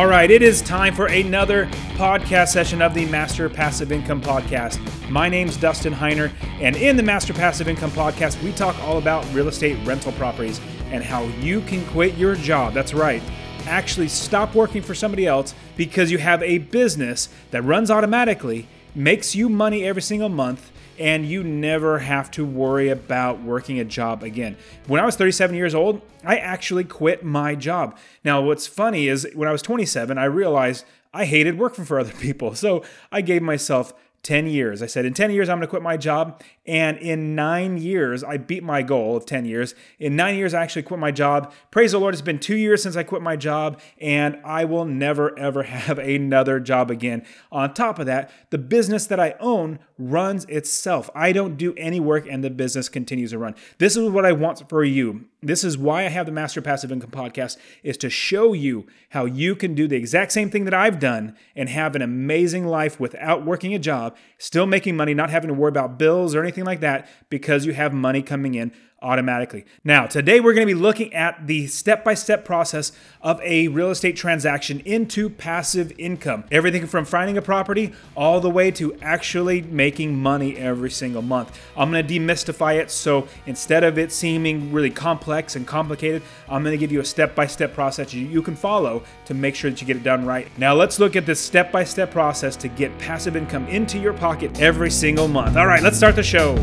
All right, it is time for another podcast session of the Master Passive Income Podcast. My name's Dustin Heiner, and in the Master Passive Income Podcast, we talk all about real estate rental properties and how you can quit your job. That's right, actually stop working for somebody else because you have a business that runs automatically, makes you money every single month and you never have to worry about working a job again. When I was 37 years old, I actually quit my job. Now, what's funny is when I was 27, I realized I hated working for other people. So I gave myself 10 years. I said, in 10 years, I'm going to quit my job. And in nine years, I beat my goal of 10 years. In nine years, I actually quit my job. Praise the Lord, it's been two years since I quit my job, and I will never, ever have another job again. On top of that, the business that I own runs itself. I don't do any work, and the business continues to run. This is what I want for you. This is why I have the Master Passive Income podcast is to show you how you can do the exact same thing that I've done and have an amazing life without working a job, still making money, not having to worry about bills or anything anything like that because you have money coming in automatically. Now, today we're going to be looking at the step by step process of a real estate transaction into passive income. Everything from finding a property all the way to actually making money every single month. I'm going to demystify it so instead of it seeming really complex and complicated, I'm going to give you a step by step process you can follow to make sure that you get it done right. Now, let's look at this step by step process to get passive income into your pocket every single month. All right, let's start the show.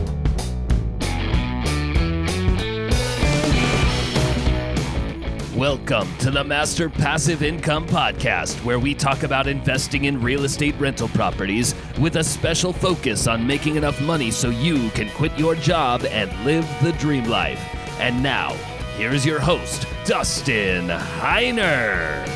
Welcome to the Master Passive Income Podcast, where we talk about investing in real estate rental properties with a special focus on making enough money so you can quit your job and live the dream life. And now, here's your host, Dustin Heiner.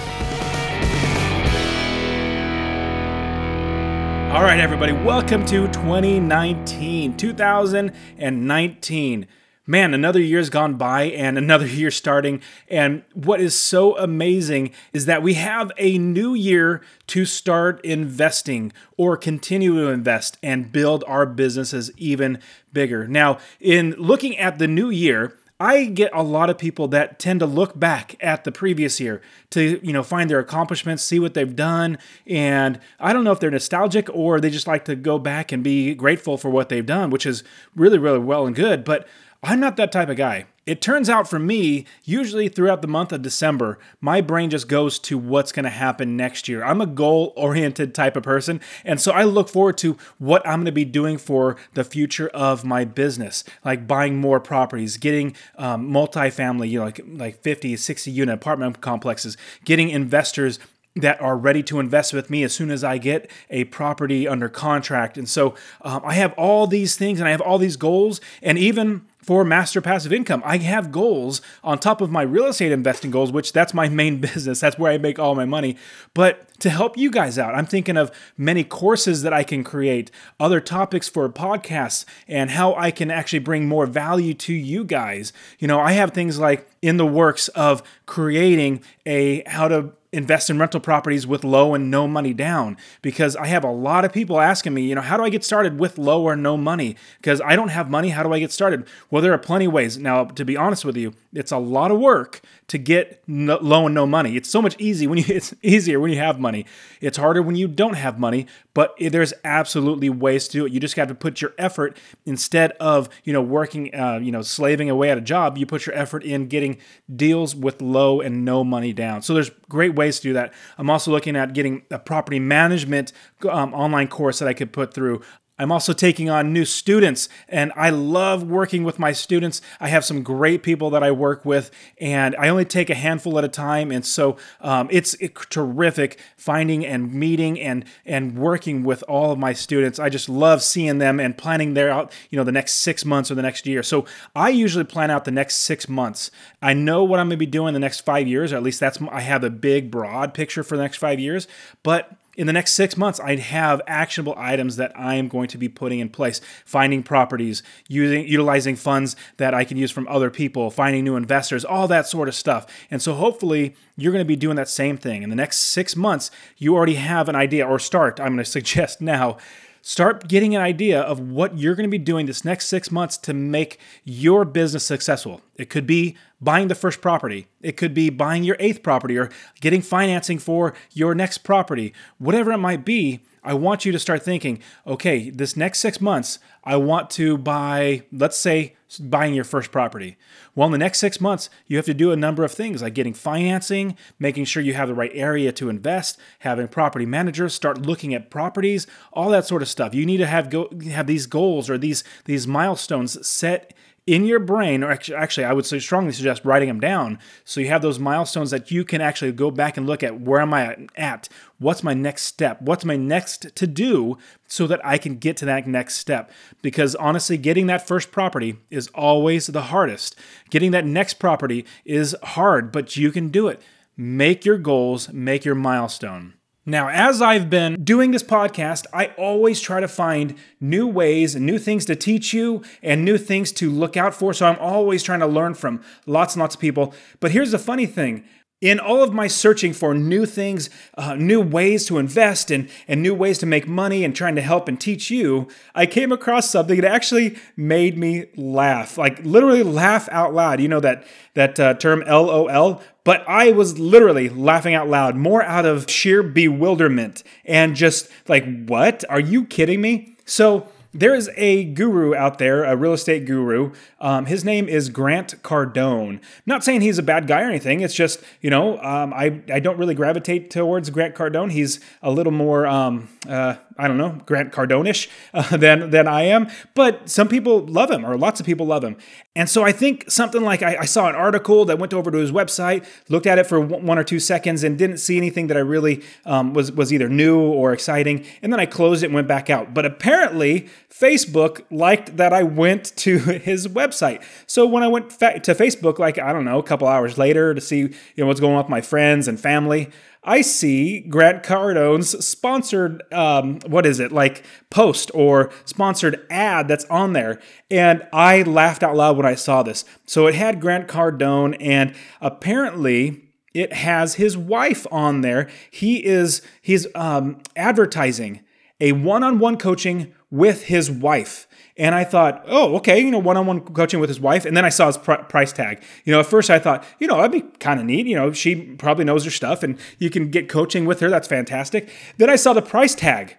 All right, everybody, welcome to 2019, 2019 man, another year's gone by and another year starting. And what is so amazing is that we have a new year to start investing or continue to invest and build our businesses even bigger. Now, in looking at the new year, I get a lot of people that tend to look back at the previous year to, you know, find their accomplishments, see what they've done, and I don't know if they're nostalgic or they just like to go back and be grateful for what they've done, which is really really well and good, but I'm not that type of guy. It turns out for me, usually throughout the month of December, my brain just goes to what's going to happen next year. I'm a goal oriented type of person. And so I look forward to what I'm going to be doing for the future of my business, like buying more properties, getting um, multifamily, you know, like, like 50, 60 unit apartment complexes, getting investors that are ready to invest with me as soon as I get a property under contract. And so um, I have all these things and I have all these goals. And even for master passive income. I have goals on top of my real estate investing goals, which that's my main business. That's where I make all my money. But to help you guys out, I'm thinking of many courses that I can create, other topics for podcasts, and how I can actually bring more value to you guys. You know, I have things like in the works of creating a how to invest in rental properties with low and no money down because I have a lot of people asking me, you know, how do I get started with low or no money? Because I don't have money. How do I get started? Well, there are plenty of ways. Now, to be honest with you, it's a lot of work to get no, low and no money. It's so much easy when you it's easier when you have money. It's harder when you don't have money, but there's absolutely ways to do it. You just got to put your effort instead of, you know, working uh, you know, slaving away at a job, you put your effort in getting deals with low and no money down. So there's great ways to do that. I'm also looking at getting a property management um, online course that I could put through. I'm also taking on new students, and I love working with my students. I have some great people that I work with, and I only take a handful at a time. And so um, it's, terrific finding and meeting and and working with all of my students. I just love seeing them and planning their out, you know, the next six months or the next year. So I usually plan out the next six months. I know what I'm going to be doing the next five years, or at least that's I have a big broad picture for the next five years, but in the next six months, I'd have actionable items that I am going to be putting in place, finding properties, using utilizing funds that I can use from other people, finding new investors, all that sort of stuff. And so hopefully you're going to be doing that same thing. In the next six months, you already have an idea or start, I'm going to suggest now start getting an idea of what you're going to be doing this next six months to make your business successful. It could be buying the first property, it could be buying your eighth property, or getting financing for your next property. Whatever it might be, I want you to start thinking okay, this next six months, I want to buy, let's say, buying your first property. Well, in the next six months, you have to do a number of things like getting financing, making sure you have the right area to invest, having property managers start looking at properties, all that sort of stuff. You need to have go, have these goals or these these milestones set in your brain, or actually, actually, I would strongly suggest writing them down so you have those milestones that you can actually go back and look at where am I at? What's my next step? What's my next to do so that I can get to that next step? Because honestly, getting that first property is always the hardest. Getting that next property is hard, but you can do it. Make your goals, make your milestone. Now, as I've been doing this podcast, I always try to find new ways and new things to teach you and new things to look out for. So I'm always trying to learn from lots and lots of people. But here's the funny thing in all of my searching for new things, uh, new ways to invest and, and new ways to make money and trying to help and teach you, I came across something that actually made me laugh, like literally laugh out loud. You know that, that uh, term LOL? But I was literally laughing out loud, more out of sheer bewilderment and just like, what? Are you kidding me? So, there is a guru out there, a real estate guru. Um, his name is Grant Cardone. not saying he's a bad guy or anything. It's just, you know, um, I, I don't really gravitate towards Grant Cardone. He's a little more, um, uh, I don't know, Grant Cardone-ish uh, than than I am. But some people love him, or lots of people love him. And so I think something like I, I saw an article that went over to his website, looked at it for one or two seconds, and didn't see anything that I really um, was was either new or exciting. And then I closed it and went back out. But apparently, Facebook liked that I went to his website. So when I went fa- to Facebook, like I don't know, a couple hours later to see you know what's going on with my friends and family. I see Grant Cardone's sponsored, um, what is it, like post or sponsored ad that's on there. And I laughed out loud when I saw this. So it had Grant Cardone, and apparently, it has his wife on there. He is he's um, advertising a one-on-one coaching with his wife. And I thought, oh, okay, you know, one on one coaching with his wife. And then I saw his pr- price tag. You know, at first I thought, you know, that'd be kind of neat. You know, she probably knows her stuff and you can get coaching with her. That's fantastic. Then I saw the price tag.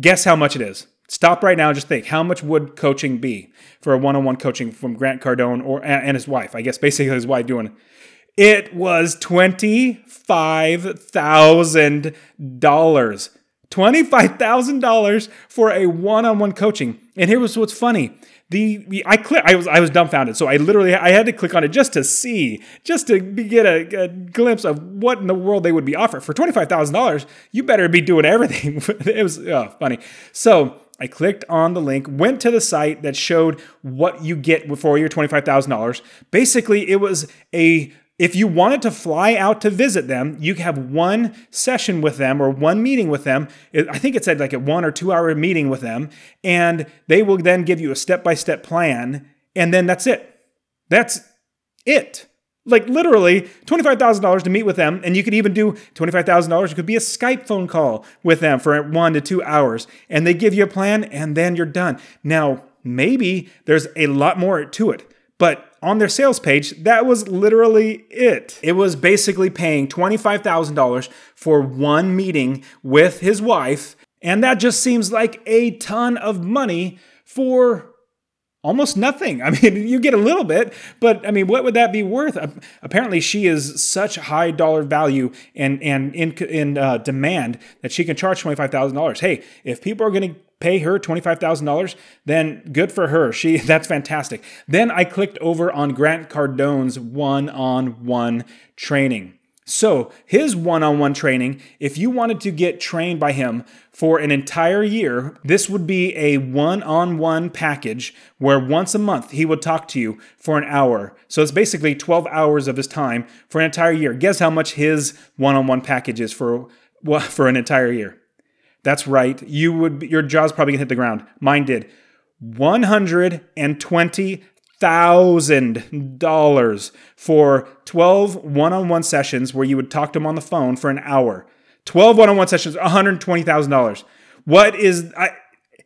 Guess how much it is? Stop right now and just think how much would coaching be for a one on one coaching from Grant Cardone or and his wife? I guess basically his wife doing it. It was $25,000. $25,000 for a one-on-one coaching. And here was what's funny. The, I click I was I was dumbfounded. So I literally I had to click on it just to see, just to get a, a glimpse of what in the world they would be offering. For $25,000, you better be doing everything. it was oh, funny. So I clicked on the link, went to the site that showed what you get for your $25,000. Basically, it was a if you wanted to fly out to visit them, you have one session with them or one meeting with them. I think it said like a one or two hour meeting with them, and they will then give you a step by step plan, and then that's it. That's it. Like literally $25,000 to meet with them. And you could even do $25,000. It could be a Skype phone call with them for one to two hours. And they give you a plan and then you're done. Now, maybe there's a lot more to it. But on their sales page, that was literally it. It was basically paying $25,000 for one meeting with his wife. And that just seems like a ton of money for almost nothing. I mean, you get a little bit, but I mean, what would that be worth? Apparently, she is such high dollar value and and in in uh, demand that she can charge twenty five thousand dollars. Hey, if people are going to pay her $25,000, then good for her. She that's fantastic. Then I clicked over on Grant Cardone's one-on-one training. So, his one on one training, if you wanted to get trained by him for an entire year, this would be a one on one package where once a month he would talk to you for an hour. So, it's basically 12 hours of his time for an entire year. Guess how much his one on one package is for, for an entire year? That's right. You would your jaw's probably gonna hit the ground. Mine did. One hundred and twenty thousand dollars for 12 one-on-one sessions where you would talk to them on the phone for an hour. 12 one-on-one sessions, $120,000. What is I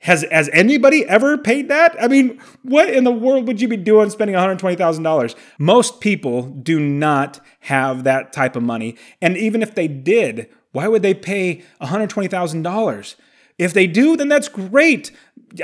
Has has anybody ever paid that? I mean, what in the world would you be doing spending $120,000? Most people do not have that type of money. And even if they did, why would they pay $120,000? If they do, then that's great.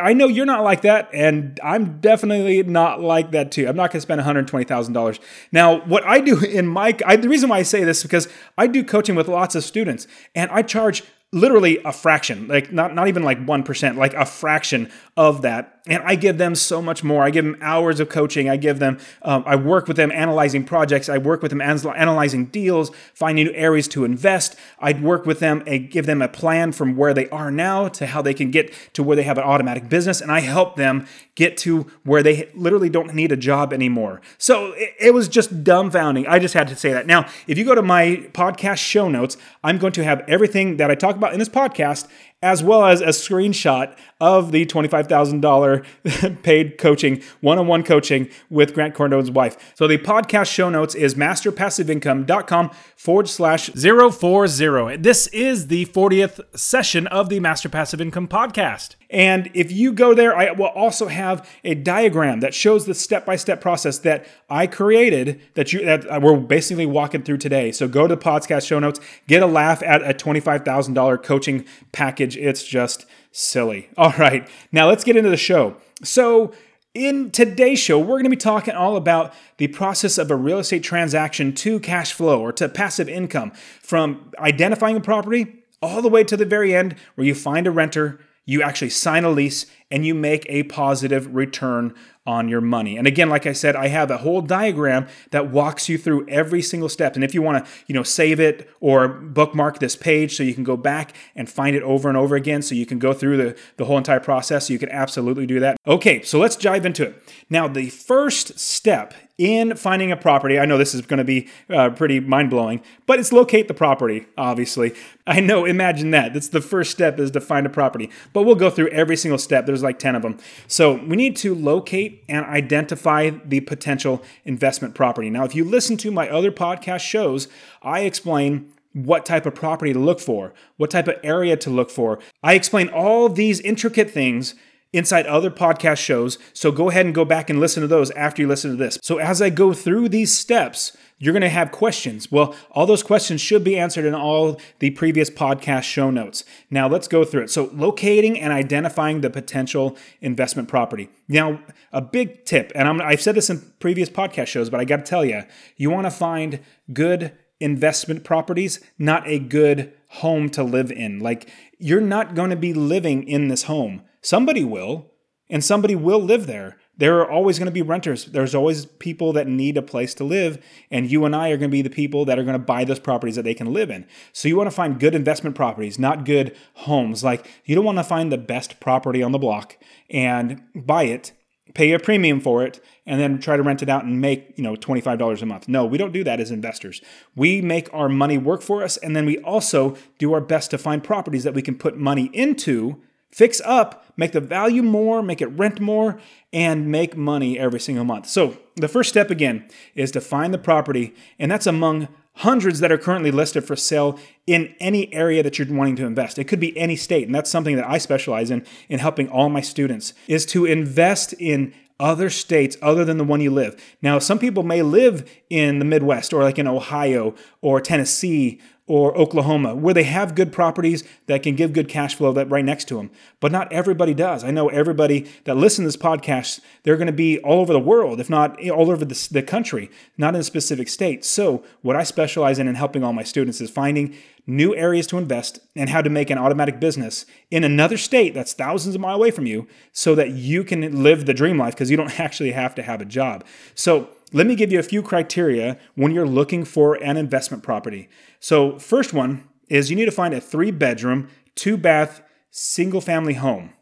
I know you're not like that, and I'm definitely not like that too. I'm not going to spend $120,000. Now, what I do in my, I, the reason why I say this is because I do coaching with lots of students, and I charge literally a fraction, like not, not even like 1%, like a fraction of that. And I give them so much more. I give them hours of coaching. I give them, um, I work with them analyzing projects. I work with them analyzing deals, finding new areas to invest. I work with them and give them a plan from where they are now to how they can get to where they have an automatic business. And I help them get to where they literally don't need a job anymore. So it, it was just dumbfounding. I just had to say that. Now, if you go to my podcast show notes, I'm going to have everything that I talk about in this podcast as well as a screenshot of the $25,000 paid coaching, one on one coaching with Grant Cardone's wife. So the podcast show notes is masterpassiveincome.com forward slash 040. This is the 40th session of the Master Passive Income podcast. And if you go there, I will also have a diagram that shows the step-by-step process that I created that you that we're basically walking through today. So go to the podcast show notes, get a laugh at a $25,000 coaching package. It's just silly. All right. Now let's get into the show. So in today's show, we're going to be talking all about the process of a real estate transaction to cash flow or to passive income from identifying a property all the way to the very end where you find a renter you actually sign a lease and you make a positive return on your money. And again, like I said, I have a whole diagram that walks you through every single step. And if you want to, you know, save it or bookmark this page so you can go back and find it over and over again so you can go through the, the whole entire process, you can absolutely do that. Okay, so let's dive into it. Now, the first step in finding a property. I know this is going to be uh, pretty mind blowing, but it's locate the property, obviously. I know, imagine that. That's the first step is to find a property, but we'll go through every single step. There's like 10 of them. So we need to locate and identify the potential investment property. Now, if you listen to my other podcast shows, I explain what type of property to look for, what type of area to look for. I explain all these intricate things inside other podcast shows. So go ahead and go back and listen to those after you listen to this. So as I go through these steps, you're going to have questions. Well, all those questions should be answered in all the previous podcast show notes. Now, let's go through it. So, locating and identifying the potential investment property. Now, a big tip, and i have said this in previous podcast shows, but I got to tell you, you want to find good investment properties, not a good home to live in. Like, you're not going to be living in this home. Somebody will, and somebody will live there. There are always going to be renters. There's always people that need a place to live, and you and I are going to be the people that are going to buy those properties that they can live in. So you want to find good investment properties, not good homes. Like you don't want to find the best property on the block and buy it, pay a premium for it, and then try to rent it out and make, you know, $25 a month. No, we don't do that as investors. We make our money work for us, and then we also do our best to find properties that we can put money into fix up, make the value more, make it rent more, and make money every single month. So, the first step again is to find the property, and that's among hundreds that are currently listed for sale in any area that you're wanting to invest. It could be any state, and that's something that I specialize in in helping all my students is to invest in other states other than the one you live. Now, some people may live in the Midwest or like in Ohio or Tennessee or Oklahoma, where they have good properties that can give good cash flow that right next to them. But not everybody does. I know everybody that listens to this podcast, they're going to be all over the world, if not all over the, the country, not in a specific state. So, what I specialize in in helping all my students is finding new areas to invest and how to make an automatic business in another state that's thousands of miles away from you so that you can live the dream life because you don't actually have to have a job. So, let me give you a few criteria when you're looking for an investment property. So, first one is you need to find a three bedroom, two bath, single family home.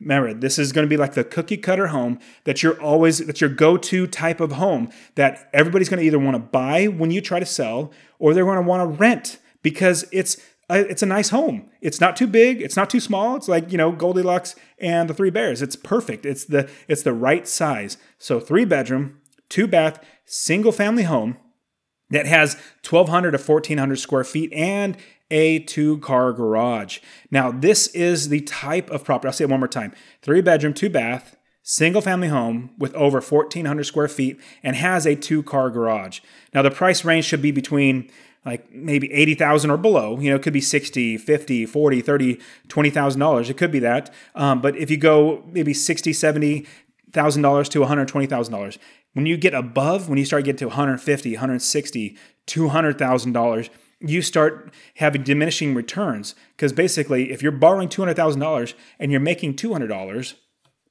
Remember, this is going to be like the cookie cutter home that you're always, that's your go to type of home that everybody's going to either want to buy when you try to sell or they're going to want to rent because it's it's a nice home. It's not too big. It's not too small. It's like you know Goldilocks and the Three Bears. It's perfect. It's the it's the right size. So three bedroom, two bath, single family home. That has 1,200 to 1,400 square feet and a two car garage. Now, this is the type of property, I'll say it one more time three bedroom, two bath, single family home with over 1,400 square feet and has a two car garage. Now, the price range should be between like maybe 80,000 or below, you know, it could be 60, 50, 40, 30, $20,000. It could be that. Um, but if you go maybe 60, 70, thousand dollars to one hundred twenty thousand dollars. When you get above, when you start getting to 150, 160, 200 thousand dollars, you start having diminishing returns because basically, if you're borrowing two hundred thousand dollars and you're making two hundred dollars,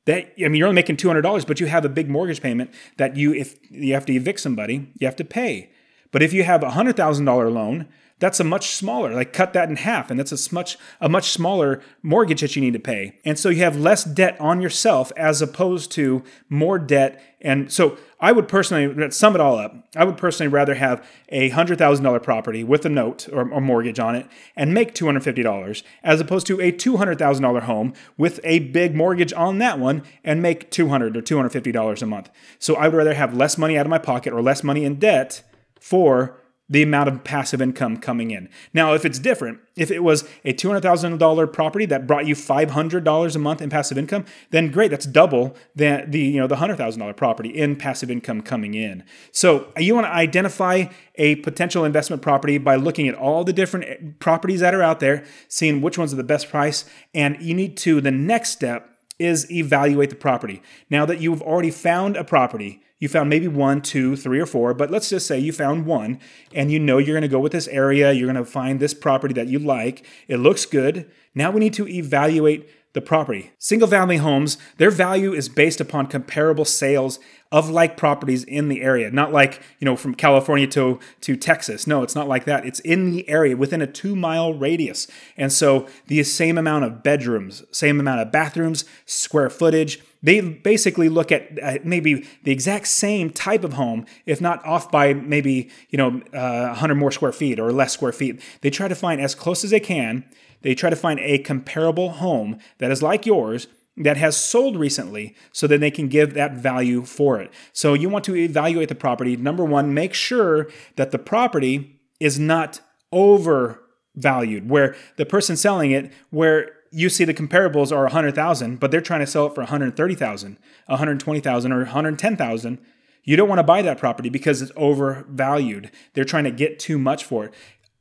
that I mean, you're only making two hundred dollars, but you have a big mortgage payment that you, if you have to evict somebody, you have to pay. But if you have a hundred thousand dollar loan that's a much smaller like cut that in half and that's a much a much smaller mortgage that you need to pay. And so you have less debt on yourself as opposed to more debt. And so i would personally sum it all up i would personally rather have a $100000 property with a note or a mortgage on it and make $250 as opposed to a $200000 home with a big mortgage on that one and make 200 or $250 a month. So i would rather have less money out of my pocket or less money in debt for the amount of passive income coming in. Now, if it's different, if it was a $200,000 property that brought you $500 a month in passive income, then great, that's double the, the you know the $100,000 property in passive income coming in. So, you want to identify a potential investment property by looking at all the different eh, properties that are out there, seeing which ones are the best price, and you need to the next step is evaluate the property. Now that you've already found a property, you found maybe one, two, three, or four, but let's just say you found one and you know you're going to go with this area, you're going to find this property that you like, it looks good. Now we need to evaluate the property. Single family homes, their value is based upon comparable sales of like properties in the area. Not like, you know, from California to, to Texas. No, it's not like that. It's in the area within a two mile radius. And so the same amount of bedrooms, same amount of bathrooms, square footage, they basically look at maybe the exact same type of home, if not off by maybe, you know, uh, 100 more square feet or less square feet. They try to find as close as they can they try to find a comparable home that is like yours that has sold recently so that they can give that value for it. So you want to evaluate the property. Number one, make sure that the property is not overvalued, where the person selling it, where you see the comparables are 100,000, but they're trying to sell it for 130,000, 120,000 or 110,000. You don't want to buy that property because it's overvalued. They're trying to get too much for it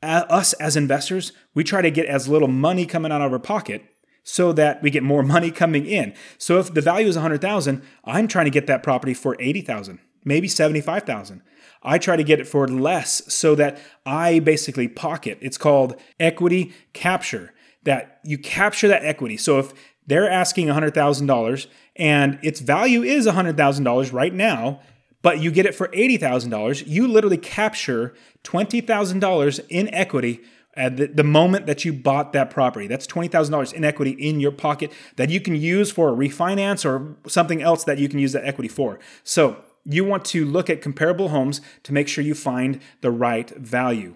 us as investors, we try to get as little money coming out of our pocket so that we get more money coming in. So if the value is 100,000, I'm trying to get that property for 80,000, maybe 75,000. I try to get it for less so that I basically pocket. It's called equity capture. That you capture that equity. So if they're asking $100,000 and its value is $100,000 right now, but you get it for $80,000, you literally capture $20,000 in equity at the, the, moment that you bought that property. That's $20,000 in equity in your pocket that you can use for a refinance or something else that you can use that equity for. So, you want to look at comparable homes to make sure you find the right value.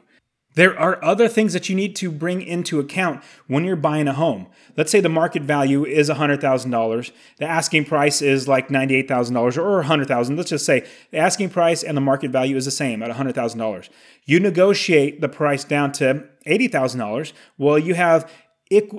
There are other things that you need to bring into account when you're buying a home. Let's say the market value is $100,000. The asking price is like $98,000 or 100,000. Let's just say the asking price and the market value is the same at $100,000. You negotiate the price down to $80,000. Well, you have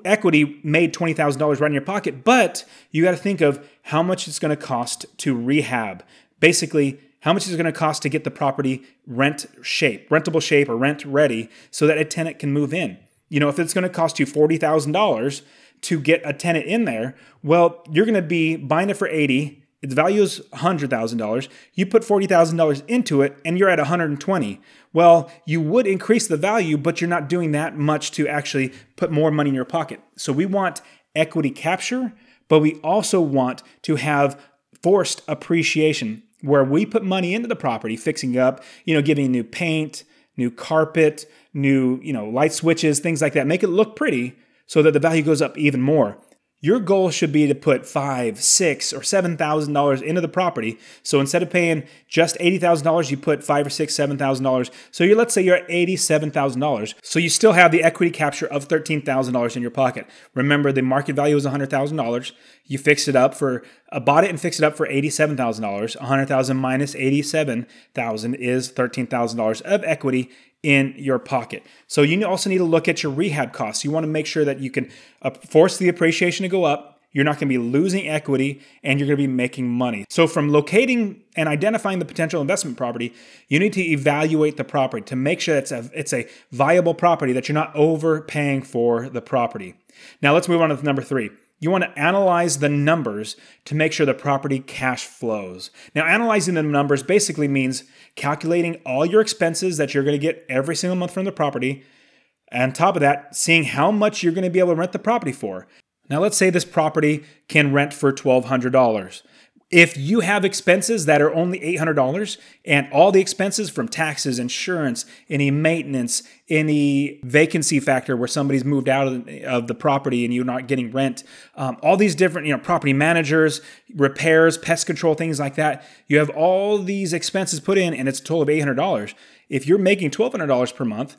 equity made $20,000 right in your pocket, but you got to think of how much it's going to cost to rehab. Basically, how much is it going to cost to get the property rent shape, rentable shape, or rent ready so that a tenant can move in? You know, if it's going to cost you $40,000 to get a tenant in there, well, you're going to be buying it for 80. Its value is $100,000. You put $40,000 into it and you're at 120. Well, you would increase the value, but you're not doing that much to actually put more money in your pocket. So we want equity capture, but we also want to have forced appreciation where we put money into the property, fixing up, you know, giving new paint, new carpet, new, you know, light switches, things like that, make it look pretty so that the value goes up even more. Your goal should be to put five, six, or seven thousand dollars into the property. So instead of paying just eighty thousand dollars, you put five or six, seven thousand dollars. So you let's say you're at eighty-seven thousand dollars. So you still have the equity capture of thirteen thousand dollars in your pocket. Remember, the market value is hundred thousand dollars. You fixed it up for uh, bought it and fixed it up for eighty-seven thousand dollars. hundred thousand minus eighty-seven thousand is thirteen thousand dollars of equity in your pocket. So you also need to look at your rehab costs. You want to make sure that you can uh, force the appreciation to go up. You're not going to be losing equity and you're going to be making money. So, from locating and identifying the potential investment property, you need to evaluate the property to make sure it's a, it's a viable property, that you're not overpaying for the property. Now, let's move on to number three. You want to analyze the numbers to make sure the property cash flows. Now, analyzing the numbers basically means calculating all your expenses that you're going to get every single month from the property. And on top of that, seeing how much you're going to be able to rent the property for. Now, let's say this property can rent for $1,200. If you have expenses that are only $800 and all the expenses from taxes, insurance, any maintenance, any vacancy factor where somebody's moved out of the property and you're not getting rent, um, all these different, you know, property managers, repairs, pest control, things like that, you have all these expenses put in and it's a total of $800. If you're making $1,200 per month,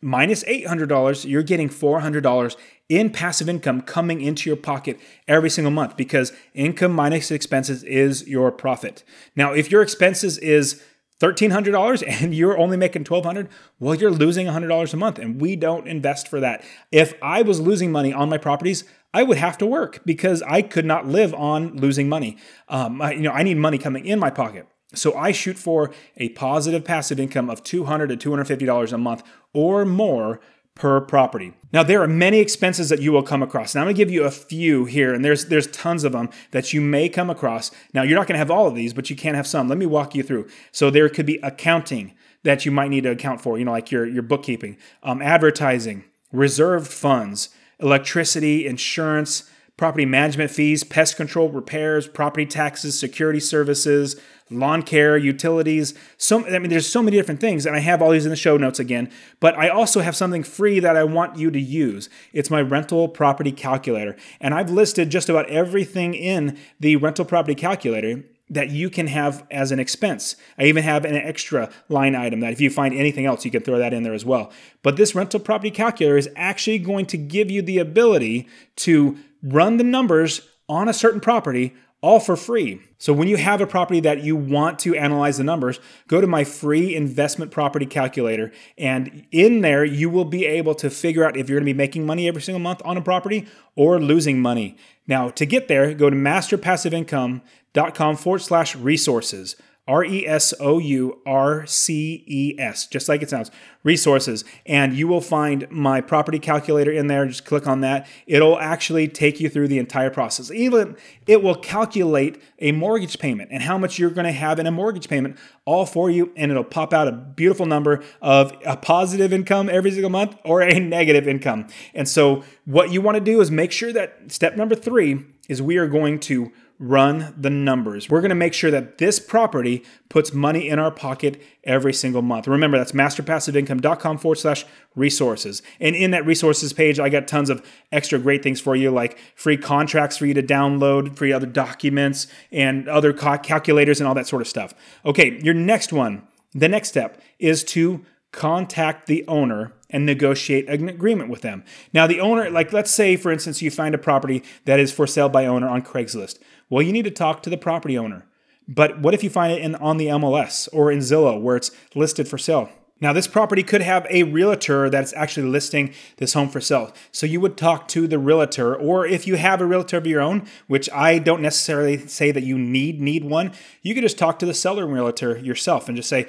minus $800, you're getting $400 in passive income coming into your pocket every single month because income minus expenses is your profit. Now, if your expenses is $1,300 and you're only making 1,200, well, you're losing $100 a month and we don't invest for that. If I was losing money on my properties, I would have to work because I could not live on losing money. Um, I, you know, I need money coming in my pocket. So I shoot for a positive passive income of 200 to $250 a month or more per property. Now there are many expenses that you will come across. Now I'm going to give you a few here and there's there's tons of them that you may come across. Now you're not going to have all of these, but you can have some. Let me walk you through. So there could be accounting that you might need to account for, you know, like your your bookkeeping, um, advertising, reserved funds, electricity, insurance, property management fees, pest control repairs, property taxes, security services, lawn care, utilities. So I mean, there's so many different things, and I have all these in the show notes again. But I also have something free that I want you to use. It's my rental property calculator, and I've listed just about everything in the rental property calculator that you can have as an expense. I even have an extra line item that if you find anything else, you can throw that in there as well. But this rental property calculator is actually going to give you the ability to run the numbers on a certain property all for free. So when you have a property that you want to analyze the numbers, go to my free investment property calculator and in there you will be able to figure out if you're going to be making money every single month on a property or losing money. Now, to get there, go to masterpassiveincome.com forward slash resources. R E S O U R C E S, just like it sounds, resources. And you will find my property calculator in there. Just click on that. It'll actually take you through the entire process. Even it will calculate a mortgage payment and how much you're going to have in a mortgage payment all for you. And it'll pop out a beautiful number of a positive income every single month or a negative income. And so, what you want to do is make sure that step number three is we are going to run the numbers. We're going to make sure that this property puts money in our pocket every single month. Remember, that's masterpassiveincome.com forward slash resources. And in that resources page, I got tons of extra great things for you, like free contracts for you to download, free other documents, and other calculators and all that sort of stuff. Okay, your next one, the next step is to contact the owner and negotiate an agreement with them. Now, the owner, like let's say, for instance, you find a property that is for sale by owner on Craigslist. Well, you need to talk to the property owner. But what if you find it in, on the MLS or in Zillow where it's listed for sale? Now, this property could have a realtor that's actually listing this home for sale. So you would talk to the realtor, or if you have a realtor of your own, which I don't necessarily say that you need need one, you could just talk to the seller realtor yourself and just say,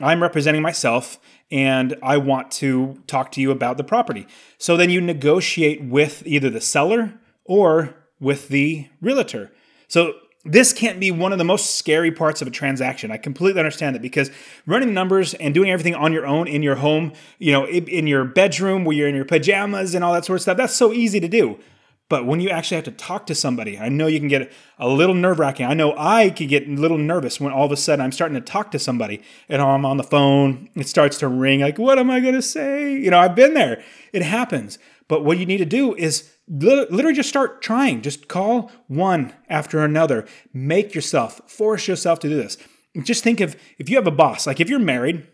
"I'm representing myself, and I want to talk to you about the property." So then you negotiate with either the seller or with the realtor. So this can't be one of the most scary parts of a transaction. I completely understand that because running numbers and doing everything on your own in your home, you know, in your bedroom where you're in your pajamas and all that sort of stuff, that's so easy to do. But when you actually have to talk to somebody, I know you can get a little nerve wracking. I know I could get a little nervous when all of a sudden I'm starting to talk to somebody and I'm on the phone. It starts to ring like, what am I going to say? You know, I've been there. It happens. But what you need to do is literally just start trying. Just call one after another. Make yourself, force yourself to do this. Just think of if you have a boss, like if you're married,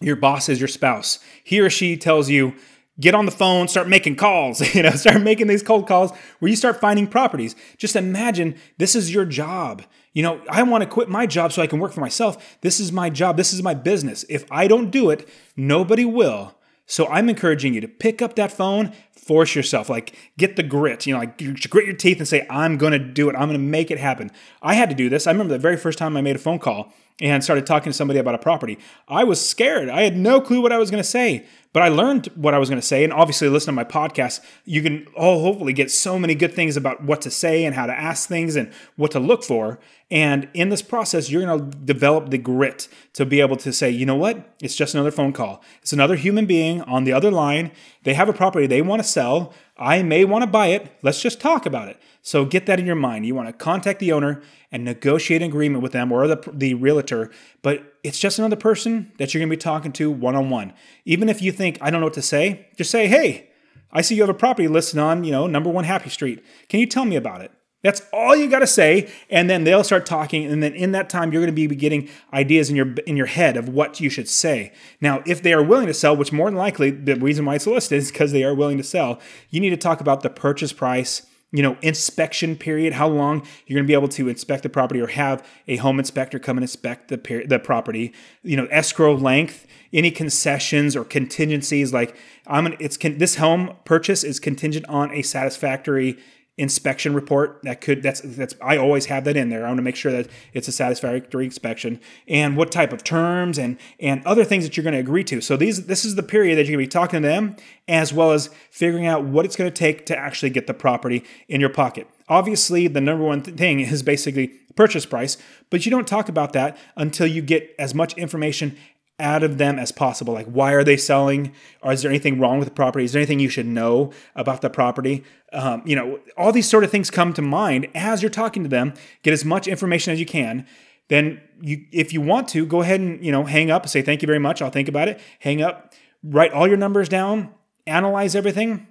your boss is your spouse. He or she tells you, get on the phone, start making calls, you know, start making these cold calls where you start finding properties. Just imagine this is your job. You know, I want to quit my job so I can work for myself. This is my job. This is my business. If I don't do it, nobody will. So I'm encouraging you to pick up that phone, force yourself, like get the grit, you know, like grit your teeth and say, I'm going to do it. I'm going to make it happen. I had to do this. I remember the very first time I made a phone call and started talking to somebody about a property. I was scared. I had no clue what I was going to say, but I learned what I was going to say. And obviously, listen to my podcast. You can all hopefully get so many good things about what to say and how to ask things and what to look for. And in this process, you're going to develop the grit to be able to say, you know what? It's just another phone call. It's another human being on the other line. They have a property they want to sell. I may want to buy it. Let's just talk about it. So get that in your mind. You want to contact the owner and negotiate an agreement with them or the, the realtor, but it's just another person that you're going to be talking to one on one. Even if you think, I don't know what to say, just say, hey, I see you have a property listed on, you know, number one Happy Street. Can you tell me about it? That's all you got to say, and then they'll start talking, and then in that time, you're going to be getting ideas in your in your head of what you should say. Now, if they are willing to sell, which more than likely the reason why it's listed is because they are willing to sell, you need to talk about the purchase price, you know, inspection period, how long you're going to be able to inspect the property or have a home inspector come and inspect the per- the property, you know, escrow length, any concessions or contingencies like I'm an, it's con- this home purchase is contingent on a satisfactory inspection report that could that's that's I always have that in there. I want to make sure that it's a satisfactory inspection and what type of terms and and other things that you're going to agree to. So these this is the period that you're going to be talking to them as well as figuring out what it's going to take to actually get the property in your pocket. Obviously, the number one thing is basically purchase price, but you don't talk about that until you get as much information out of them as possible. Like, why are they selling? Or is there anything wrong with the property? Is there anything you should know about the property? Um, you know, all these sort of things come to mind as you're talking to them. Get as much information as you can. Then, you, if you want to, go ahead and you know hang up say thank you very much. I'll think about it. Hang up. Write all your numbers down. Analyze everything.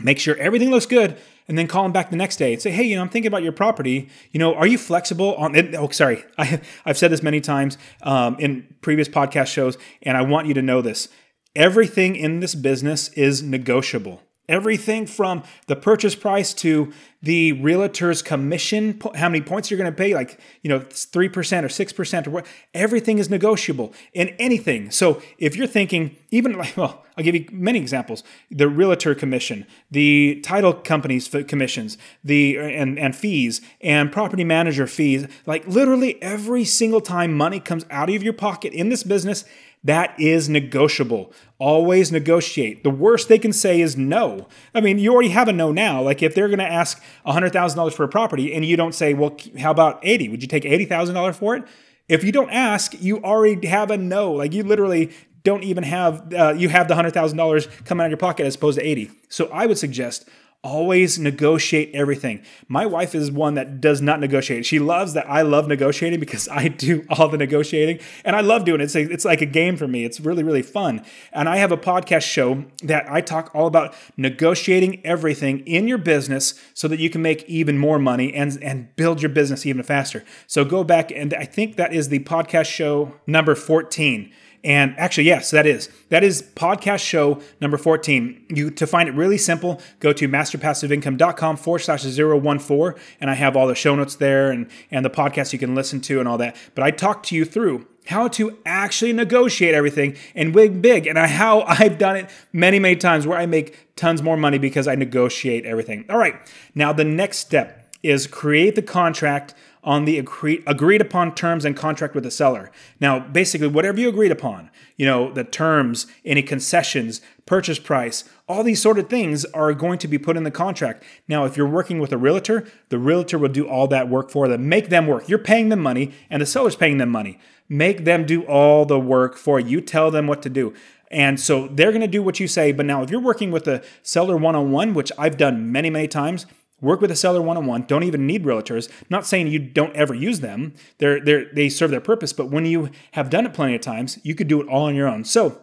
Make sure everything looks good and then call them back the next day and say, hey, you know, I'm thinking about your property. You know, are you flexible on it? Oh, sorry. I, I've said this many times um, in previous podcast shows, and I want you to know this. Everything in this business is negotiable. Everything from the purchase price to the realtor's commission, how many points you're going to pay, like, you know, 3% or 6% or what, everything is negotiable in anything. So if you're thinking, even like, well, I'll give you many examples the realtor commission, the title company's commissions, the and, and fees, and property manager fees, like literally every single time money comes out of your pocket in this business, that is negotiable. Always negotiate. The worst they can say is no. I mean, you already have a no now. Like if they're going to ask $100,000 for a property and you don't say, well, how about 80? Would you take $80,000 for it? If you don't ask, you already have a no. Like you literally don't even have, uh, you have the $100,000 come out of your pocket as opposed to 80. So I would suggest always negotiate everything. My wife is one that does not negotiate. She loves that I love negotiating because I do all the negotiating and I love doing it. It's, a, it's like a game for me. It's really, really fun. And I have a podcast show that I talk all about negotiating everything in your business so that you can make even more money and, and build your business even faster. So go back and I think that is the podcast show number 14. And actually, yes, that is. That is podcast show number 14. You to find it really simple, go to masterpassiveincome.com forward slash 014. And I have all the show notes there and, and the podcast you can listen to and all that. But I talked to you through how to actually negotiate everything and wig big and how I've done it many, many times where I make tons more money because I negotiate everything. All right. Now the next step is create the contract on the agree, agreed upon terms and contract with the seller. Now, basically, whatever you agreed upon, you know, the terms, any concessions, purchase price, all these sort of things are going to be put in the contract. Now, if you're working with a realtor, the realtor will do all that work for them. Make them work. You're paying them money, and the seller's paying them money. Make them do all the work for you. Tell them what to do. And so they're going to do what you say. But now, if you're working with a seller one on one, which I've done many, many times, Work with a seller one on one. Don't even need realtors. not saying you don't ever use them. They're, they're, they serve their purpose, but when you have done it plenty of times, you could do it all on your own. So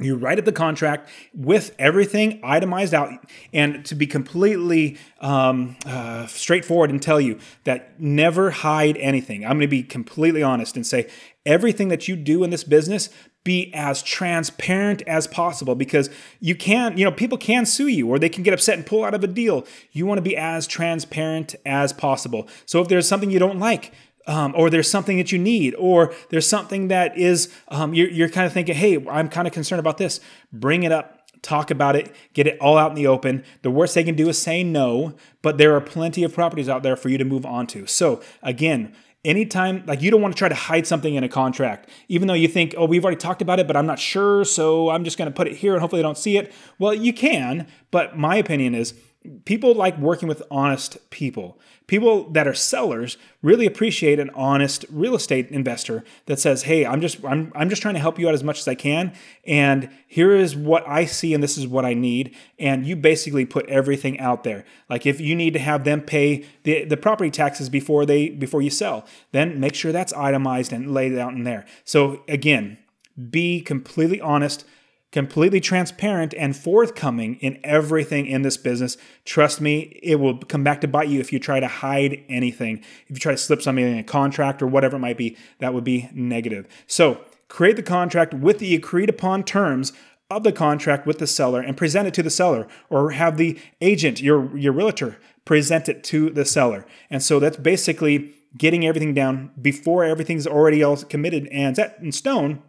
you write up the contract with everything itemized out and to be completely um, uh, straightforward and tell you that never hide anything i'm going to be completely honest and say everything that you do in this business be as transparent as possible because you can't. you know people can sue you or they can get upset and pull out of a deal you want to be as transparent as possible so if there's something you don't like um, or there's something that you need, or there's something that is um, you're, you're kind of thinking, hey, I'm kind of concerned about this. Bring it up, talk about it, get it all out in the open. The worst they can do is say no, but there are plenty of properties out there for you to move on to. So again, anytime like you don't want to try to hide something in a contract even though you think oh we've already talked about it but i'm not sure so i'm just going to put it here and hopefully they don't see it. Well you can but my opinion is people like working with honest people. People that are sellers really appreciate an honest real estate investor that says, "Hey, I'm just I'm I'm just trying to help you out as much as I can and here is what I see and this is what I need." And you basically put everything out there. Like if you need to have them pay the the property taxes before they before you sell, then make sure that's itemized and laid out in there. So again, be completely honest completely transparent and forthcoming in everything in this business. Trust me, it will come back to bite you if you try to hide anything. If you try to slip something in a contract or whatever it might be, that would be negative. So, create the contract with the agreed upon terms of the contract with the seller and present it to the seller or have the agent, your your realtor, present it to the seller. And so that's basically getting everything down before everything's already all committed and set in stone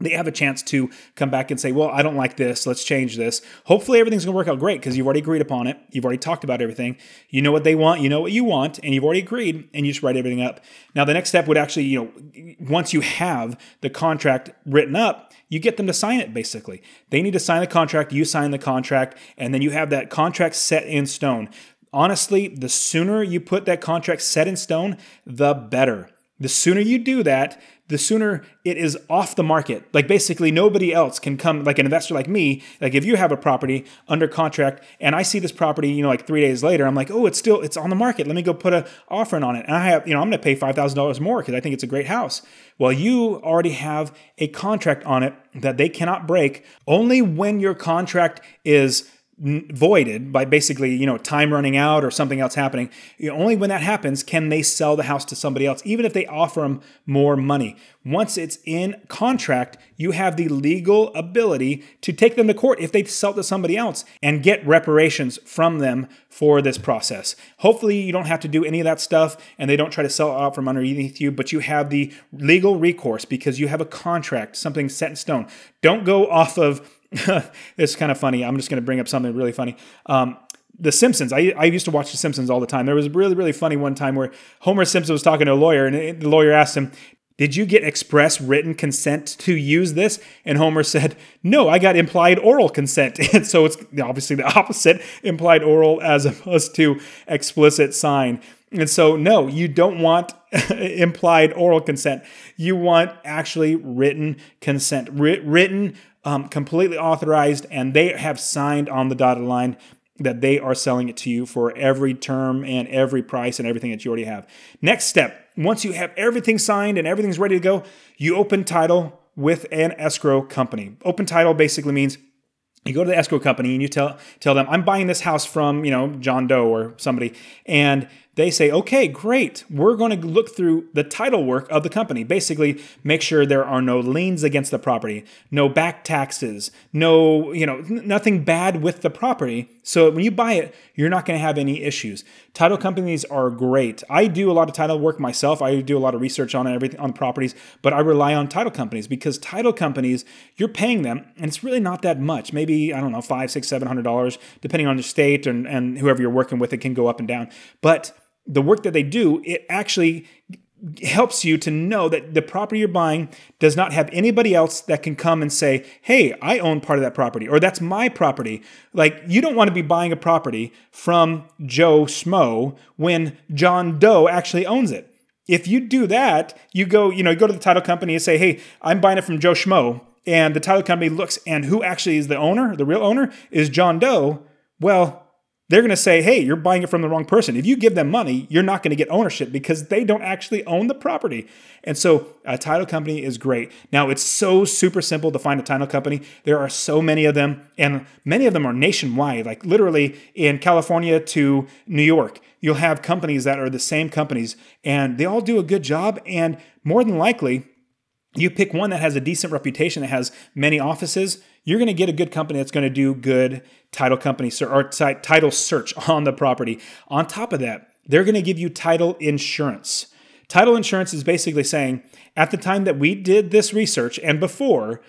they have a chance to come back and say, Well, I don't like this. Let's change this. Hopefully, everything's going to work out great because you've already agreed upon it. You've already talked about everything. You know what they want. You know what you want. And you've already agreed and you just write everything up. Now, the next step would actually, you know, once you have the contract written up, you get them to sign it basically. They need to sign the contract. You sign the contract. And then you have that contract set in stone. Honestly, the sooner you put that contract set in stone, the better. The sooner you do that, the sooner it is off the market. Like basically nobody else can come, like an investor like me, like if you have a property under contract and I see this property, you know, like three days later, I'm like, oh, it's still, it's on the market. Let me go put an offering on it. And I have, you know, I'm going to pay $5,000 more because I think it's a great house. Well, you already have a contract on it that they cannot break only when your contract is voided by basically you know time running out or something else happening. You know, only when that happens can they sell the house to somebody else even if they offer them more money. Once it's in contract you have the legal ability to take them to court if they sell to somebody else and get reparations from them for this process. Hopefully you don't have to do any of that stuff and they don't try to sell out from underneath you but you have the legal recourse because you have a contract something set in stone. Don't go off of it's kind of funny. I'm just going to bring up something really funny. Um, the Simpsons. I, I used to watch The Simpsons all the time. There was a really, really funny one time where Homer Simpson was talking to a lawyer, and the lawyer asked him, Did you get express written consent to use this? And Homer said, No, I got implied oral consent. And so it's obviously the opposite implied oral as opposed to explicit sign. And so, no, you don't want implied oral consent. You want actually written consent, written um, completely authorized, and they have signed on the dotted line that they are selling it to you for every term and every price and everything that you already have. Next step once you have everything signed and everything's ready to go, you open title with an escrow company. Open title basically means you go to the escrow company and you tell tell them I'm buying this house from, you know, John Doe or somebody and they say, okay, great. We're going to look through the title work of the company. Basically, make sure there are no liens against the property, no back taxes, no, you know, nothing bad with the property. So when you buy it, you're not going to have any issues. Title companies are great. I do a lot of title work myself. I do a lot of research on everything on properties, but I rely on title companies because title companies, you're paying them, and it's really not that much. Maybe I don't know, five, six, seven hundred dollars, depending on the state and, and whoever you're working with. It can go up and down, but the work that they do, it actually helps you to know that the property you're buying does not have anybody else that can come and say, Hey, I own part of that property, or that's my property. Like, you don't want to be buying a property from Joe Schmo when John Doe actually owns it. If you do that, you go, you know, you go to the title company and say, Hey, I'm buying it from Joe Schmo. And the title company looks, and who actually is the owner, the real owner, is John Doe. Well, they're going to say, hey, you're buying it from the wrong person. If you give them money, you're not going to get ownership because they don't actually own the property. And so a title company is great. Now, it's so super simple to find a title company. There are so many of them, and many of them are nationwide, like literally in California to New York. You'll have companies that are the same companies, and they all do a good job. And more than likely, you pick one that has a decent reputation, that has many offices, you're going to get a good company that's going to do good title company or title search on the property. On top of that, they're going to give you title insurance. Title insurance is basically saying at the time that we did this research and before,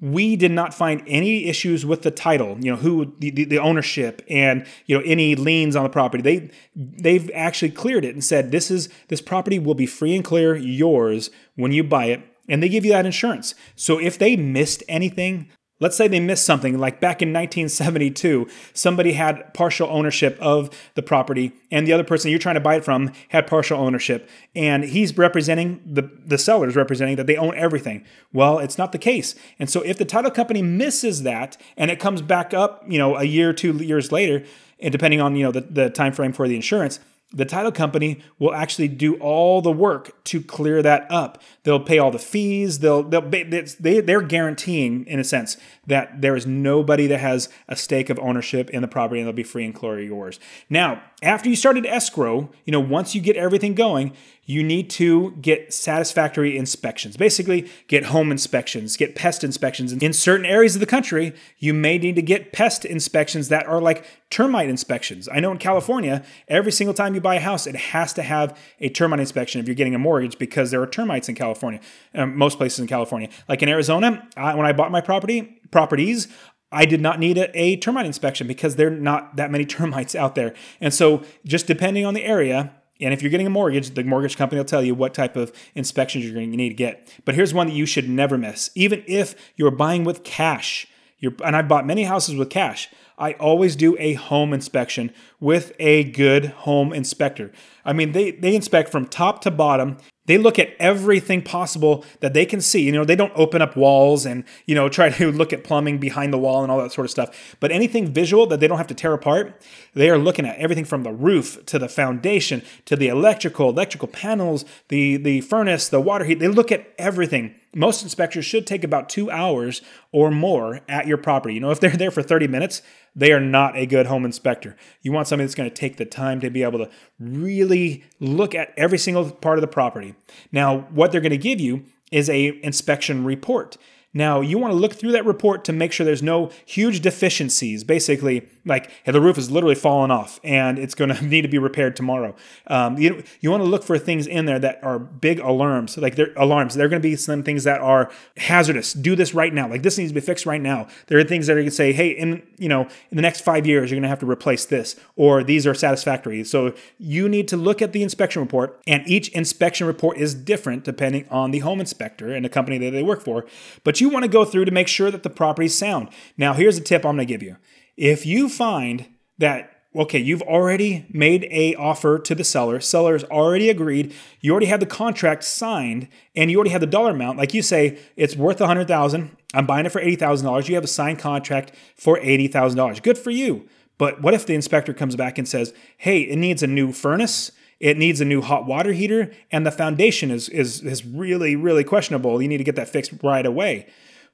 we did not find any issues with the title you know who the, the, the, ownership and you know any liens on the property they they've actually cleared it and said this is this property will be free and clear yours when you buy it and they give you that insurance so if they missed anything Let's say they missed something, like back in 1972, somebody had partial ownership of the property, and the other person you're trying to buy it from had partial ownership, and he's representing the, the seller is representing that they own everything. Well, it's not the case. And so if the title company misses that and it comes back up, you know, a year, two years later, and depending on, you know, the, the time frame for the insurance, the title company will actually do all the work to clear that up. They'll pay all the fees. They'll, they'll they, they're guaranteeing, in a sense, that there is nobody that has a stake of ownership in the property and they'll be free and clear yours. Now, after you started escrow, you know, once you get everything going, you need to get satisfactory inspections. Basically, get home inspections, get pest inspections. In certain areas of the country, you may need to get pest inspections that are like termite inspections. I know in California, every single time you buy a house, it has to have a termite inspection if you're getting a mortgage because there are termites in California, um, most places in California. Like in Arizona, I, when I bought my property, properties, I did not need a, a termite inspection because there are not that many termites out there. And so, just depending on the area, and if you're getting a mortgage, the mortgage company will tell you what type of inspections you're going to need to get. But here's one that you should never miss. Even if you're buying with cash, you're, and I've bought many houses with cash, I always do a home inspection with a good home inspector. I mean, they, they inspect from top to bottom they look at everything possible that they can see. You know, they don't open up walls and, you know, try to look at plumbing behind the wall and all that sort of stuff. But anything visual that they don't have to tear apart, they are looking at everything from the roof to the foundation to the electrical, electrical panels, the the furnace, the water heat. They look at everything. Most inspectors should take about 2 hours or more at your property. You know, if they're there for 30 minutes, they are not a good home inspector. You want somebody that's going to take the time to be able to really look at every single part of the property. Now, what they're going to give you is a inspection report. Now, you want to look through that report to make sure there's no huge deficiencies. Basically, like hey, the roof is literally falling off and it's going to need to be repaired tomorrow. Um, you, you want to look for things in there that are big alarms, like they're alarms. There are going to be some things that are hazardous. Do this right now. Like this needs to be fixed right now. There are things that are going to say, hey, in you know, in the next five years, you're going to have to replace this, or these are satisfactory. So you need to look at the inspection report, and each inspection report is different depending on the home inspector and the company that they work for. But you you want to go through to make sure that the property's sound. Now, here's a tip I'm going to give you. If you find that okay, you've already made a offer to the seller, seller's already agreed, you already have the contract signed, and you already have the dollar amount. Like you say, it's worth a hundred thousand. I'm buying it for eighty thousand dollars. You have a signed contract for eighty thousand dollars. Good for you. But what if the inspector comes back and says, "Hey, it needs a new furnace." It needs a new hot water heater, and the foundation is, is, is really, really questionable. You need to get that fixed right away.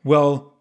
Well,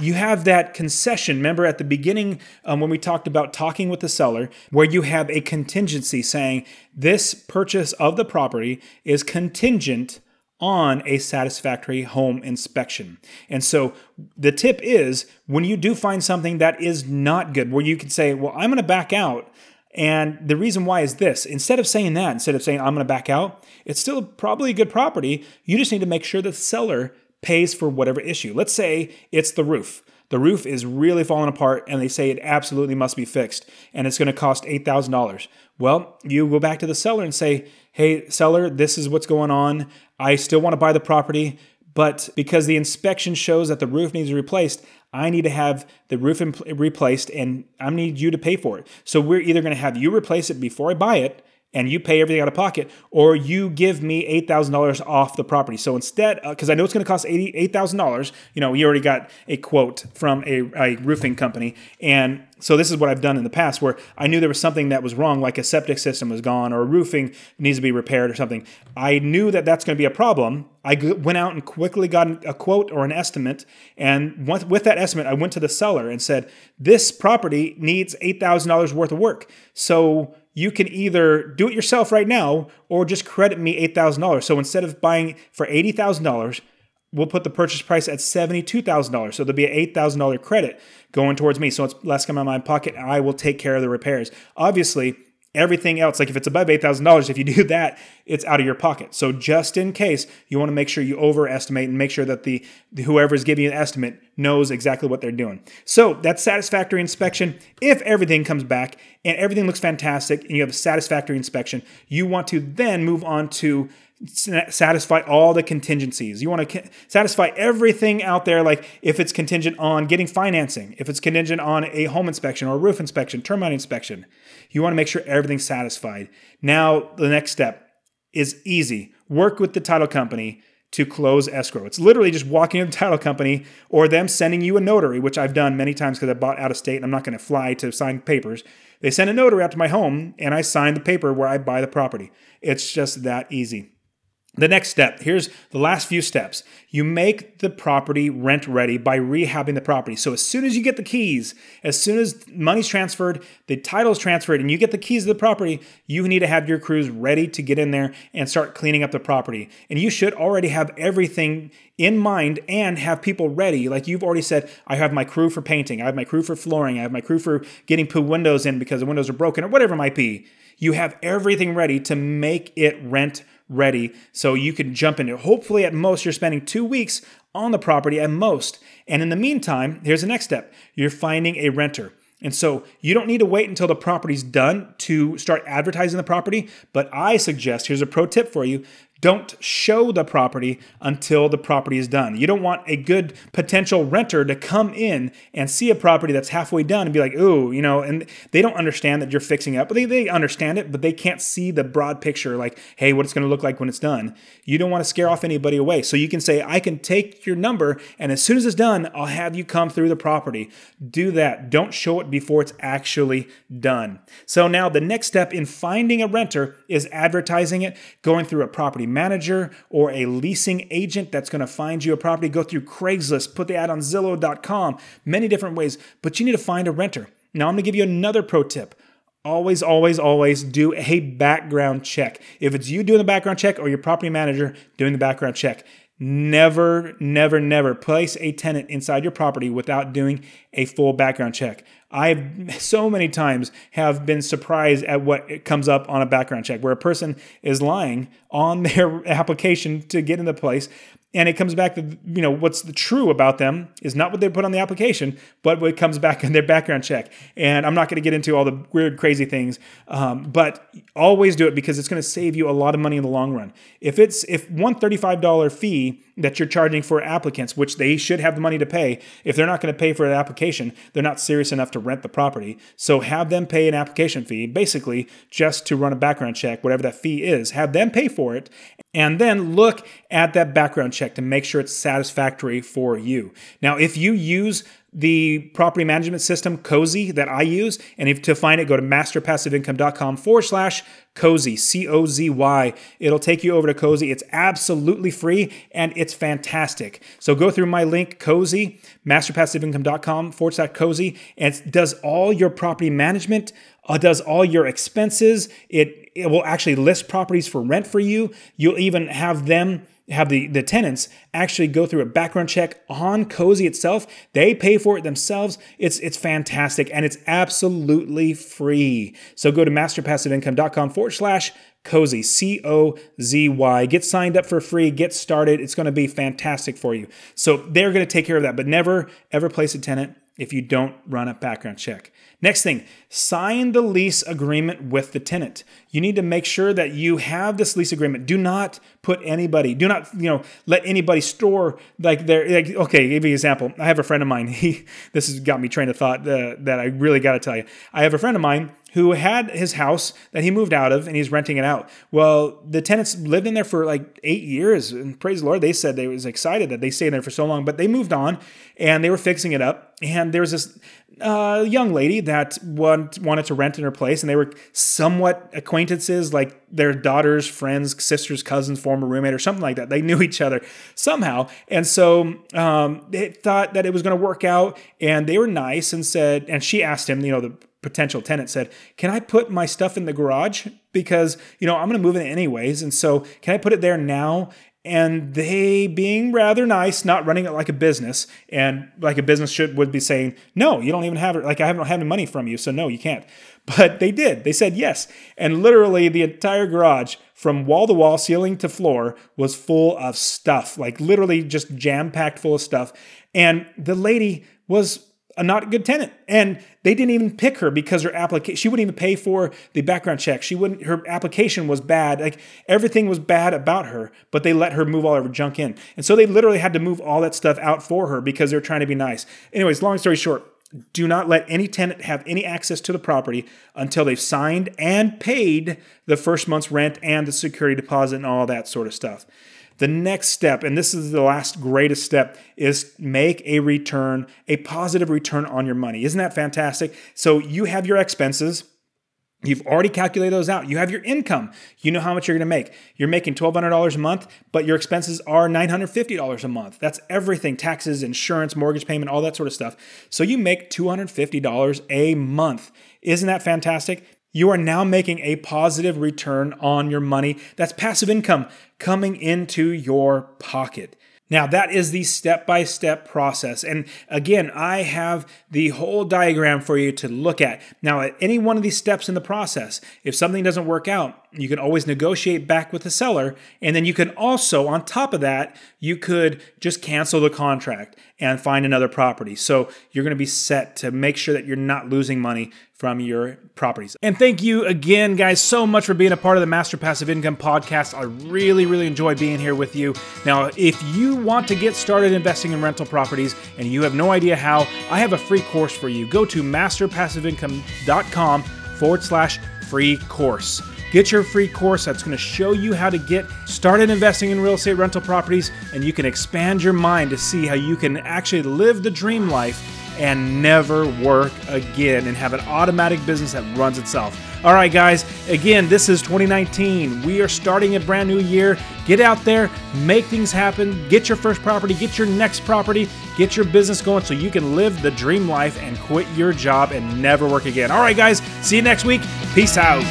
you have that concession. Remember at the beginning um, when we talked about talking with the seller, where you have a contingency saying this purchase of the property is contingent on a satisfactory home inspection. And so the tip is when you do find something that is not good, where you can say, Well, I'm going to back out and the reason why is this instead of saying that, instead of saying, I'm going to back out, it's still probably a good property. You just need to make sure the seller pays for whatever issue. Let's say it's the roof. The roof is really falling apart and they say it absolutely must be fixed and it's going to cost $8,000. Well, you go back to the seller and say, hey, seller, this is what's going on. I still want to buy the property, but because the inspection shows that the roof needs to be replaced, I need to have the roof replaced and I need you to pay for it. So we're either going to have you replace it before I buy it and you pay everything out of pocket, or you give me $8,000 off the property. So instead, because uh, I know it's going to cost eighty eight thousand dollars, you know, we already got a quote from a, a roofing company. And so this is what I've done in the past where I knew there was something that was wrong, like a septic system was gone or roofing needs to be repaired or something. I knew that that's going to be a problem. I went out and quickly got a quote or an estimate. And with that estimate, I went to the seller and said, This property needs $8,000 worth of work. So you can either do it yourself right now or just credit me $8,000. So instead of buying for $80,000, we'll put the purchase price at $72,000. So there'll be an $8,000 credit going towards me. So it's less coming out of my pocket. And I will take care of the repairs. Obviously, everything else, like if it's above $8,000, if you do that, it's out of your pocket. So just in case, you want to make sure you overestimate and make sure that the, the whoever's giving you an estimate knows exactly what they're doing. So that's satisfactory inspection. If everything comes back and everything looks fantastic and you have a satisfactory inspection, you want to then move on to satisfy all the contingencies. You want to satisfy everything out there, like if it's contingent on getting financing, if it's contingent on a home inspection or a roof inspection, termite inspection. You want to make sure everything's satisfied. Now, the next step is easy. Work with the title company to close escrow. It's literally just walking to the title company or them sending you a notary, which I've done many times because I bought out of state and I'm not going to fly to sign papers. They send a notary out to my home and I sign the paper where I buy the property. It's just that easy. The next step, here's the last few steps. You make the property rent ready by rehabbing the property. So as soon as you get the keys, as soon as money's transferred, the title's transferred, and you get the keys to the property, you need to have your crews ready to get in there and start cleaning up the property. And you should already have everything in mind and have people ready. Like you've already said, I have my crew for painting, I have my crew for flooring, I have my crew for getting put windows in because the windows are broken, or whatever it might be. You have everything ready to make it rent ready so you can jump into it. Hopefully, at most, you're spending two weeks on the property at most. And in the meantime, here's the next step you're finding a renter. And so you don't need to wait until the property's done to start advertising the property. But I suggest here's a pro tip for you don't show the property until the property is done. You don't want a good potential renter to come in and see a property that's halfway done and be like, ooh, you know, and they don't understand that you're fixing up. They, they understand it, but they can't see the broad picture, like, hey, what it's going to look like when it's done. You don't want to scare off anybody away. So you can say, I can take your number, and as soon as it's done, I'll have you come through the property. Do that. Don't show it before it's actually done. So now the next step in finding a renter is advertising it, going through a property manager or a leasing agent that's going to find you a property. Go through Craigslist, put the ad on Zillow.com, many different ways, but you need to find a renter. Now, I'm going to give you another pro tip. Always, always, always do a background check. If it's you doing the background check or your property manager doing the background check, never, never, never place a tenant inside your property without doing a full background check. I've so many times have been surprised at what comes up on a background check where a person is lying on their application to get into the place and it comes back to you know what's the true about them is not what they put on the application but what comes back in their background check. And i'm not going to get into all the weird crazy things um, but always do it because it's going to save you a lot of money in the long run. If it's if one $35 fee that you're charging for applicants which they should have the money to pay if they're not going to pay for an application they're not serious enough to rent the property. So have them pay an application fee basically just to run a background check whatever that fee is. Have them pay for it and then look at that background check to make sure it's satisfactory for you. Now, if you use the property management system Cozy that I use, and if to find it, go to masterpassiveincome.com forward slash Cozy, C O Z Y. It'll take you over to Cozy. It's absolutely free and it's fantastic. So go through my link, Cozy, masterpassiveincome.com forward slash Cozy, and it does all your property management, uh, does all your expenses. It it will actually list properties for rent for you. You'll even have them have the, the tenants actually go through a background check on Cozy itself. They pay for it themselves. It's it's fantastic and it's absolutely free. So go to masterpassiveincome.com forward slash Cozy, C O Z Y. Get signed up for free, get started. It's going to be fantastic for you. So they're going to take care of that, but never ever place a tenant if you don't run a background check. Next thing, sign the lease agreement with the tenant. You need to make sure that you have this lease agreement. Do not put anybody, do not, you know, let anybody store like their like okay, give you an example. I have a friend of mine. He this has got me train of thought uh, that I really got to tell you. I have a friend of mine who had his house that he moved out of and he's renting it out. Well, the tenants lived in there for like eight years, and praise the Lord, they said they was excited that they stayed there for so long. But they moved on and they were fixing it up, and there was this uh, young lady that want, wanted to rent in her place, and they were somewhat acquaintances, like their daughter's friends, sisters, cousins, former roommate, or something like that. They knew each other somehow, and so um, they thought that it was going to work out. And they were nice and said, and she asked him, you know, the potential tenant said, "Can I put my stuff in the garage because you know I'm going to move it anyways, and so can I put it there now?" and they being rather nice, not running it like a business, and like a business should would be saying, no, you don't even have it. Like I haven't had any money from you, so no, you can't. But they did. They said yes, and literally the entire garage, from wall to wall, ceiling to floor, was full of stuff. Like literally just jam packed full of stuff. And the lady was a not good tenant. And they didn't even pick her because her application, she wouldn't even pay for the background check. She wouldn't, her application was bad. Like everything was bad about her, but they let her move all her junk in. And so they literally had to move all that stuff out for her because they're trying to be nice. Anyways, long story short, do not let any tenant have any access to the property until they've signed and paid the first month's rent and the security deposit and all that sort of stuff. The next step, and this is the last greatest step, is make a return, a positive return on your money. Isn't that fantastic? So you have your expenses. You've already calculated those out. You have your income. You know how much you're going to make. You're making $1,200 a month, but your expenses are $950 a month. That's everything taxes, insurance, mortgage payment, all that sort of stuff. So you make $250 a month. Isn't that fantastic? You are now making a positive return on your money. That's passive income coming into your pocket. Now, that is the step by step process. And again, I have the whole diagram for you to look at. Now, at any one of these steps in the process, if something doesn't work out, you can always negotiate back with the seller. And then you can also, on top of that, you could just cancel the contract and find another property. So you're going to be set to make sure that you're not losing money from your properties. And thank you again, guys, so much for being a part of the Master Passive Income podcast. I really, really enjoy being here with you. Now, if you want to get started investing in rental properties and you have no idea how, I have a free course for you. Go to masterpassiveincome.com forward slash free course. Get your free course that's going to show you how to get started investing in real estate rental properties, and you can expand your mind to see how you can actually live the dream life and never work again and have an automatic business that runs itself. All right, guys, again, this is 2019. We are starting a brand new year. Get out there, make things happen, get your first property, get your next property, get your business going so you can live the dream life and quit your job and never work again. All right, guys, see you next week. Peace out.